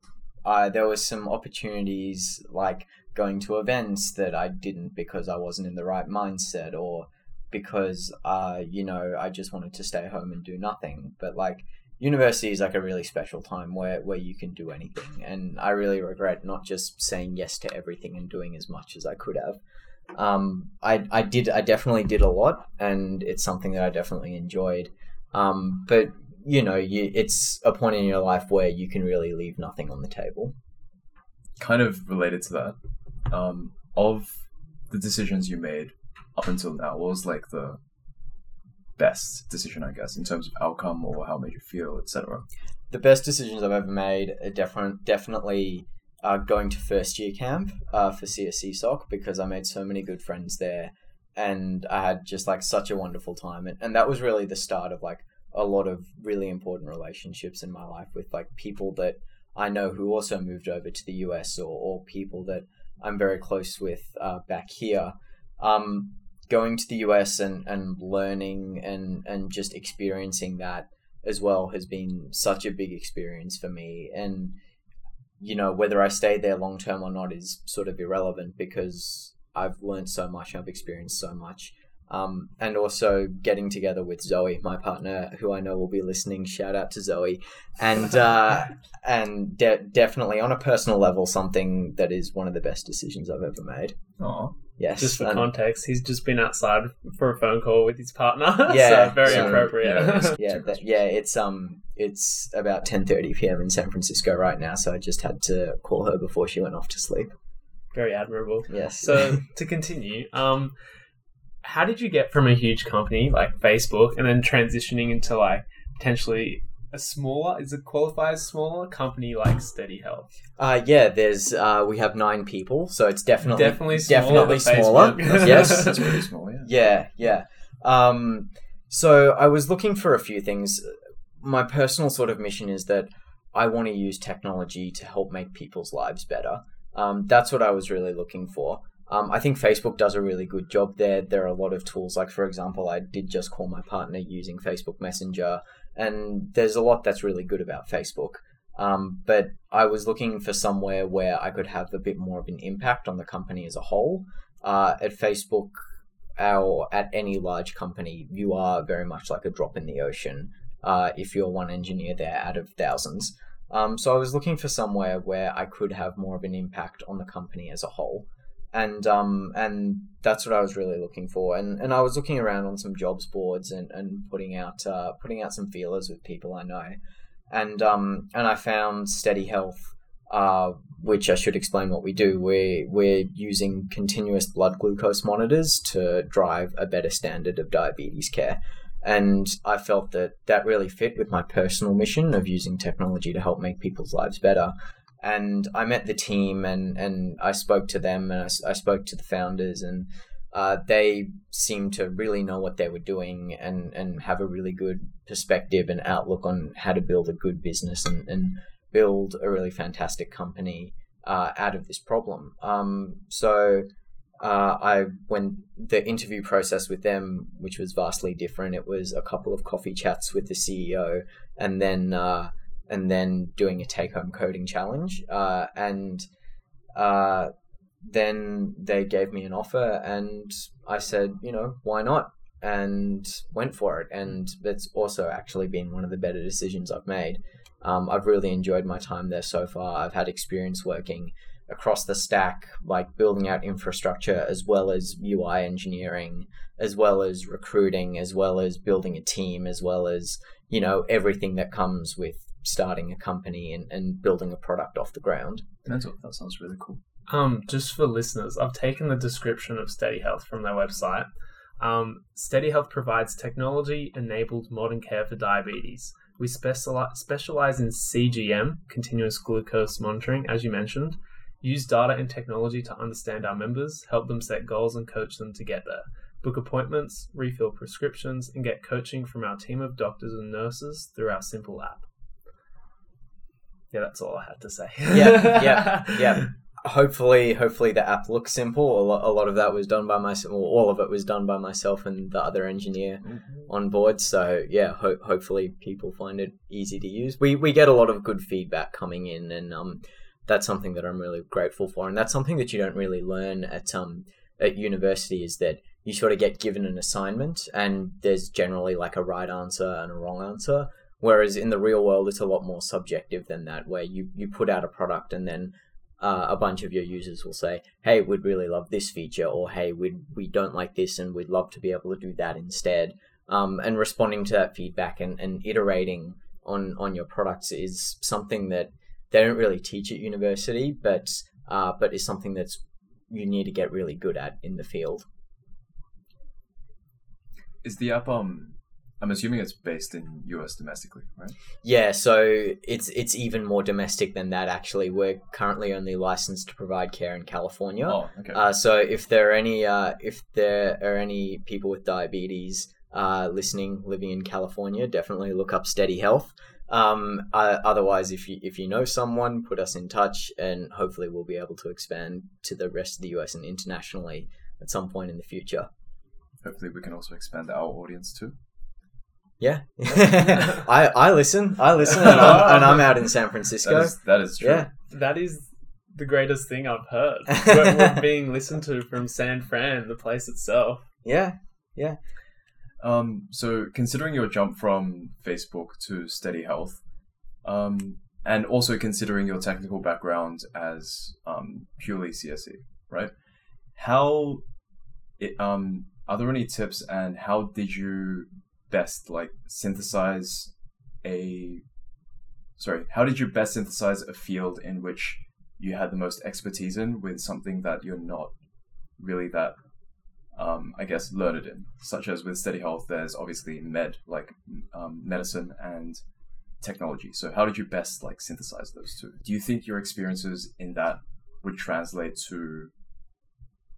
I there was some opportunities like going to events that I didn't because I wasn't in the right mindset or because uh, you know I just wanted to stay home and do nothing. But like university is like a really special time where where you can do anything, and I really regret not just saying yes to everything and doing as much as I could have. Um, I I did I definitely did a lot, and it's something that I definitely enjoyed. Um, but you know, you it's a point in your life where you can really leave nothing on the table. Kind of related to that, um, of the decisions you made up until now, what was like the best decision, I guess, in terms of outcome or how it made you feel, etc. The best decisions I've ever made are different, definitely uh, going to first year camp uh, for CSE SOC because I made so many good friends there and I had just like such a wonderful time. And, and that was really the start of like a lot of really important relationships in my life with like people that I know who also moved over to the US or, or people that I'm very close with uh, back here. Um, going to the US and, and learning and, and just experiencing that as well has been such a big experience for me. And, you know, whether I stay there long term or not is sort of irrelevant because I've learned so much, I've experienced so much. Um, and also getting together with Zoe, my partner, who I know will be listening. Shout out to Zoe, and uh, and de- definitely on a personal level, something that is one of the best decisions I've ever made. Oh, Yes, Just for and- context, he's just been outside for a phone call with his partner. Yeah, so very so- appropriate. yeah, yeah, that, yeah. It's um, it's about ten thirty p.m. in San Francisco right now, so I just had to call her before she went off to sleep. very admirable. Yes. So to continue, um, how did you get from a huge company like Facebook and then transitioning into like potentially a smaller, is it qualify as smaller company like Steady Health? Uh, yeah, there's uh, we have nine people, so it's definitely Definitely smaller definitely smaller. Yes, that's pretty small, yeah. yeah, yeah. Um, so I was looking for a few things. My personal sort of mission is that I want to use technology to help make people's lives better. Um, that's what I was really looking for. Um, I think Facebook does a really good job there. There are a lot of tools, like for example, I did just call my partner using Facebook Messenger, and there's a lot that's really good about Facebook. Um, but I was looking for somewhere where I could have a bit more of an impact on the company as a whole. Uh, at Facebook, or at any large company, you are very much like a drop in the ocean uh, if you're one engineer there out of thousands. Um, so I was looking for somewhere where I could have more of an impact on the company as a whole, and um, and that's what I was really looking for. And and I was looking around on some jobs boards and, and putting out uh, putting out some feelers with people I know, and um, and I found Steady Health, uh, which I should explain what we do. We're we're using continuous blood glucose monitors to drive a better standard of diabetes care. And I felt that that really fit with my personal mission of using technology to help make people's lives better. And I met the team and, and I spoke to them and I spoke to the founders and uh, they seemed to really know what they were doing and, and have a really good perspective and outlook on how to build a good business and, and build a really fantastic company uh, out of this problem. Um, so uh, I when the interview process with them, which was vastly different, it was a couple of coffee chats with the CEO, and then uh, and then doing a take home coding challenge, uh, and uh, then they gave me an offer, and I said, you know, why not? And went for it, and that's also actually been one of the better decisions I've made. Um, I've really enjoyed my time there so far. I've had experience working across the stack, like building out infrastructure as well as UI engineering, as well as recruiting, as well as building a team, as well as, you know, everything that comes with starting a company and, and building a product off the ground. That's, that sounds really cool. Um, just for listeners, I've taken the description of Steady Health from their website. Um, Steady Health provides technology enabled modern care for diabetes. We speciali- specialize in CGM, continuous glucose monitoring, as you mentioned. Use data and technology to understand our members, help them set goals, and coach them to get there. Book appointments, refill prescriptions, and get coaching from our team of doctors and nurses through our simple app. Yeah, that's all I had to say. Yeah, yeah, yeah. Hopefully, hopefully the app looks simple. A lot, a lot of that was done by myself. Well, all of it was done by myself and the other engineer on board. So yeah, ho- hopefully people find it easy to use. We we get a lot of good feedback coming in, and um, that's something that I'm really grateful for, and that's something that you don't really learn at um at university is that you sort of get given an assignment and there's generally like a right answer and a wrong answer. Whereas in the real world, it's a lot more subjective than that, where you, you put out a product and then uh, a bunch of your users will say, "Hey, we'd really love this feature," or "Hey, we we don't like this, and we'd love to be able to do that instead." Um, and responding to that feedback and, and iterating on on your products is something that they don't really teach at university, but uh, but is something that's you need to get really good at in the field. Is the app um I'm assuming it's based in US domestically, right? Yeah, so it's it's even more domestic than that. Actually, we're currently only licensed to provide care in California. Oh, okay. Uh, so if there are any uh, if there are any people with diabetes uh, listening living in California, definitely look up Steady Health. Um, uh, otherwise, if you if you know someone, put us in touch, and hopefully we'll be able to expand to the rest of the US and internationally at some point in the future. Hopefully, we can also expand our audience too. Yeah, I I listen, I listen, and I'm, and I'm out in San Francisco. That is, that is true. yeah, That is the greatest thing I've heard. we're, we're being listened to from San Fran, the place itself. yeah, Um, so considering your jump from Facebook to Steady Health, um, and also considering your technical background as um, purely CSE, right? How, it, um, are there any tips, and how did you best like synthesize a? Sorry, how did you best synthesize a field in which you had the most expertise in with something that you're not really that um, I guess, learned in, such as with Steady Health, there's obviously med, like um, medicine and technology. So, how did you best like synthesize those two? Do you think your experiences in that would translate to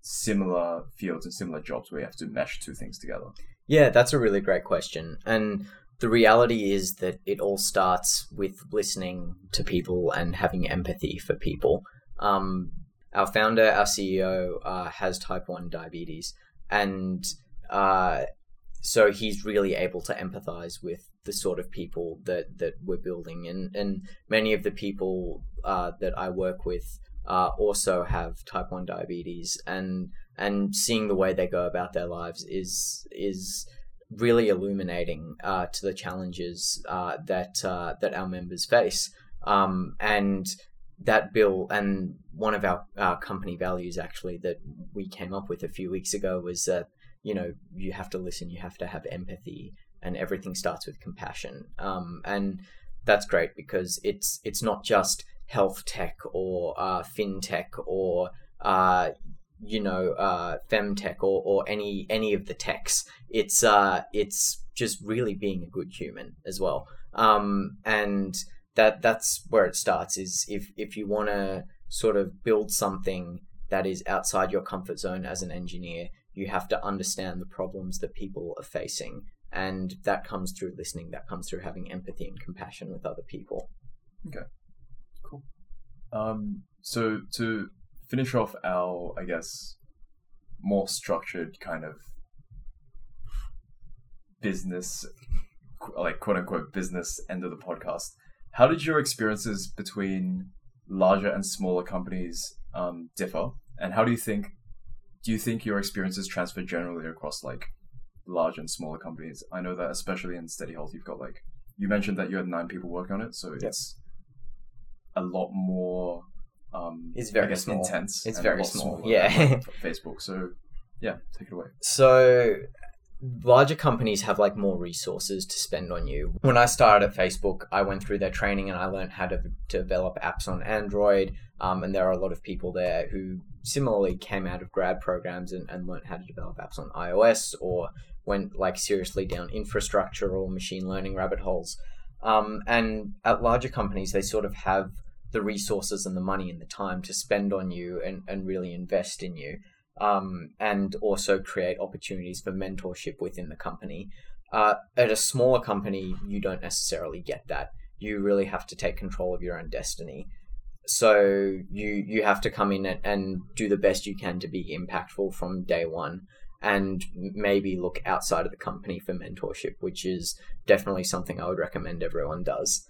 similar fields and similar jobs where you have to mesh two things together? Yeah, that's a really great question. And the reality is that it all starts with listening to people and having empathy for people. Um, our founder, our CEO, uh, has type 1 diabetes. And uh, so he's really able to empathize with the sort of people that, that we're building. And, and many of the people uh, that I work with uh, also have type 1 diabetes. And and seeing the way they go about their lives is is really illuminating uh, to the challenges uh, that uh, that our members face. Um, and that bill and one of our, company values actually that we came up with a few weeks ago was that you know you have to listen, you have to have empathy, and everything starts with compassion. Um, and that's great because it's it's not just health tech or uh, fintech or uh, you know uh, femtech or, or any any of the techs. It's uh, it's just really being a good human as well. Um, and that that's where it starts. Is if if you want to sort of build something that is outside your comfort zone as an engineer, you have to understand the problems that people are facing, and that comes through listening. That comes through having empathy and compassion with other people. Okay, cool. Um, so to finish off our, I guess, more structured kind of business, like quote unquote business end of the podcast, how did your experiences between larger and smaller companies um, differ? And how do you think, do you think your experiences transfer generally across like large and smaller companies? I know that especially in Steady Health, you've got like, you mentioned that you had nine people working on it, so Yep. it's a lot more um It's very I guess, small. intense It's very small, yeah. facebook so yeah take it away So larger companies have like more resources to spend on you. When I started at Facebook, I went through their training and I learned how to develop apps on Android. Um, and there are a lot of people there who similarly came out of grad programs and, and learned how to develop apps on iOS or went like seriously down infrastructure or machine learning rabbit holes. Um, and at larger companies, they sort of have the resources and the money and the time to spend on you and, and really invest in you um, and also create opportunities for mentorship within the company. Uh, at a smaller company, you don't necessarily get that. You really have to take control of your own destiny. So you you have to come in and, and do the best you can to be impactful from day one, and maybe look outside of the company for mentorship, which is definitely something I would recommend everyone does.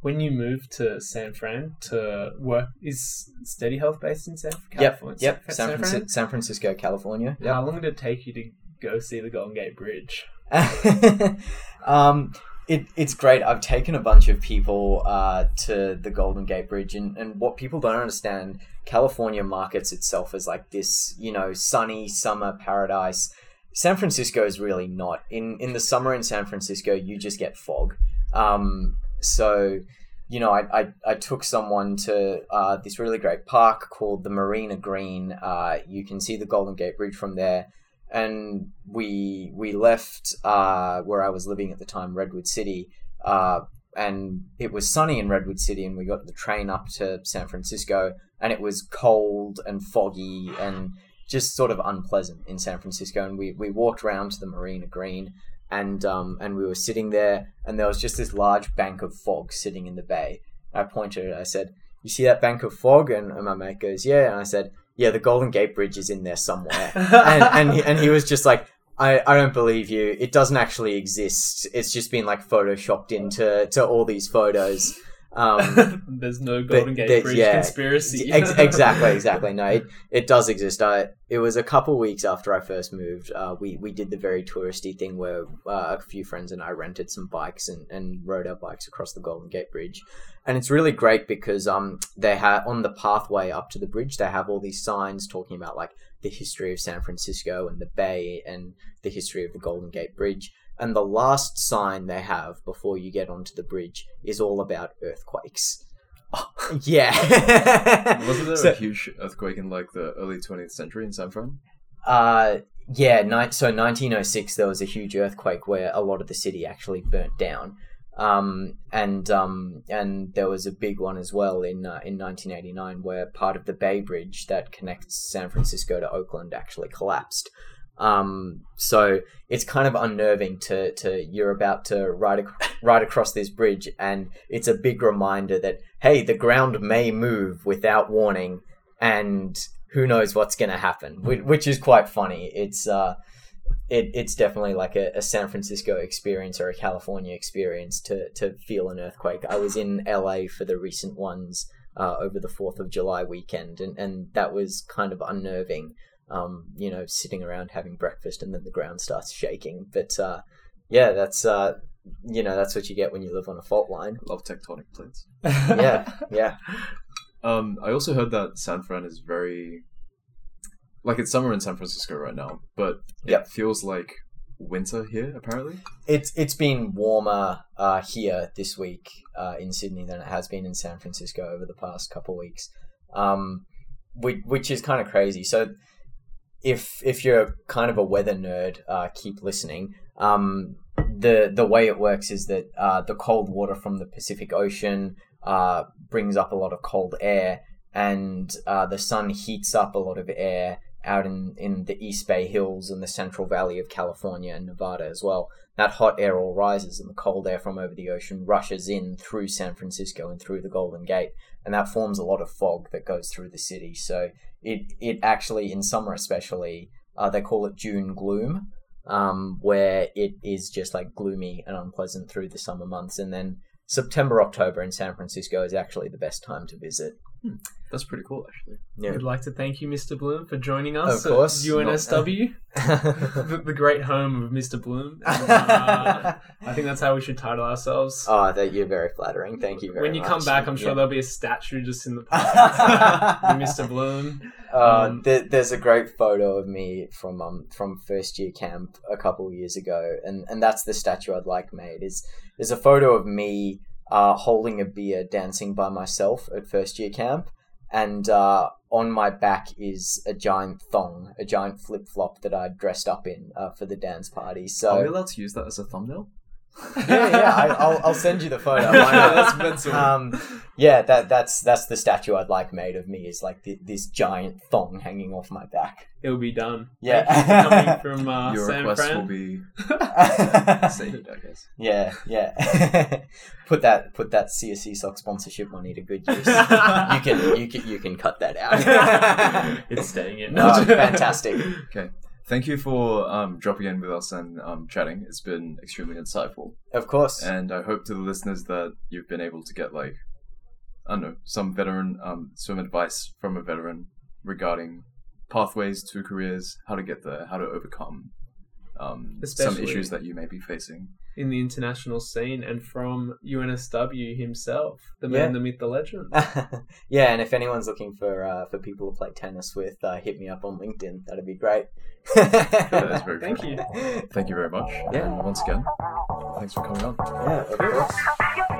When you moved to San Fran to work, is Steady Health based in San Yep, California? yep. San, San, Fran? Francisco, San Francisco, California. Yep. How long did it take you to go see the Golden Gate Bridge? um, it, it's great. I've taken a bunch of people uh, to the Golden Gate Bridge, and, and what people don't understand, California markets itself as like this, you know, sunny summer paradise. San Francisco is really not. In in the summer in San Francisco, you just get fog. Um, so, you know, I, I, I took someone to uh, this really great park called the Marina Green. Uh, you can see the Golden Gate Bridge from there and we we left uh, where I was living at the time, Redwood City, uh, and it was sunny in Redwood City, and we got the train up to San Francisco, and it was cold and foggy and just sort of unpleasant in San Francisco, and we, we walked around to the Marina Green. And um, and we were sitting there, and there was just this large bank of fog sitting in the bay. I pointed. I said, "You see that bank of fog?" And, and my mate goes, "Yeah." And I said, yeah, the Golden Gate Bridge is in there somewhere. and and he, and he was just like, I, I don't believe you. It doesn't actually exist. It's just been like photoshopped into to all these photos. Um, There's no Golden Gate Bridge yeah. conspiracy. ex- exactly, exactly. No, it, it does exist. I, it was a couple weeks after I first moved. Uh, we we did the very touristy thing where uh, a few friends and I rented some bikes and, and rode our bikes across the Golden Gate Bridge, and it's really great because um they have on the pathway up to the bridge they have all these signs talking about like the history of San Francisco and the Bay and the history of the Golden Gate Bridge. And the last sign they have before you get onto the bridge is all about earthquakes. yeah. Wasn't there So- a huge earthquake in like the early 20th century in San Fran? Uh, yeah, ni- so 1906, there was a huge earthquake where a lot of the city actually burnt down. Um, and um, and there was a big one as well in uh, in 1989 where part of the Bay Bridge that connects San Francisco to Oakland actually collapsed. Um, so it's kind of unnerving to, to you're about to ride ac- ride across this bridge, and it's a big reminder that hey, the ground may move without warning, and who knows what's going to happen, which, is quite funny. It's uh, it, it's definitely like a, a San Francisco experience or a California experience to to feel an earthquake. I was in LA for the recent ones uh, over the Fourth of July weekend, and and that was kind of unnerving. Um, you know, sitting around having breakfast and then the ground starts shaking. But uh, yeah, that's uh, you know that's what you get when you live on a fault line. Love tectonic plates. Yeah, yeah. Um, I also heard that San Fran is very like it's summer in San Francisco right now, but it Yep. feels like winter here. Apparently, It's it's been warmer uh, here this week uh, in Sydney than it has been in San Francisco over the past couple weeks, um, which, which is kind of crazy. So if if you're kind of a weather nerd, uh, keep listening. Um, the the way it works is that uh, the cold water from the Pacific Ocean uh, brings up a lot of cold air, and uh, the sun heats up a lot of air out in, in the East Bay Hills and the Central Valley of California and Nevada as well. That hot air all rises, and the cold air from over the ocean rushes in through San Francisco and through the Golden Gate, and that forms a lot of fog that goes through the city. So it it actually in summer especially uh, they call it June gloom, um, where it is just like gloomy and unpleasant through the summer months, and then September October in San Francisco is actually the best time to visit. That's pretty cool actually. Yeah. We'd like to thank you, Mr. Bloom, for joining us Of course. at UNSW, the, the great home of Mr. Bloom. And, uh, I think that's how we should title ourselves. oh, that you're very flattering. Thank you very when you much. come back, I'm sure Yeah. there'll be a statue just in the park. Mr. Bloom. Uh, Um, there, there's a great photo of me from um from first year camp a couple of years ago, and, and that's the statue I'd like made. Is there's a photo of me uh, holding a beer, dancing by myself at first year camp, and uh, on my back is a giant thong, a giant flip flop that I dressed up in uh, for the dance party. So Are we allowed to use that as a thumbnail? Yeah, yeah, I, I'll I'll send you the photo. Yeah, that's mental. Um, yeah, that that's that's the statue I'd like made of me is like th- this giant thong hanging off my back. It'll be done. Yeah. Thank you for coming from uh, Your San request Fran. will be yeah, saved, I guess. yeah. Yeah. put that put that CSE Soc sponsorship money to good use. you can you can you can cut that out. it's staying in. Oh, fantastic. Okay. Thank you for um, dropping in with us and um, chatting. It's been extremely insightful. Of course. And I hope to the listeners that you've been able to get like I don't know some veteran um some advice from a veteran regarding pathways to careers, how to get there, how to overcome um, some issues that you may be facing. in the international scene and from UNSW himself, the Yeah. man, the myth, the legend. yeah, and if anyone's looking for uh, for people to play tennis with, uh, hit me up on LinkedIn. That'd be great. That is very Thank true. you. Thank you very much. Yeah. And once again, thanks for coming on. Yeah, of course.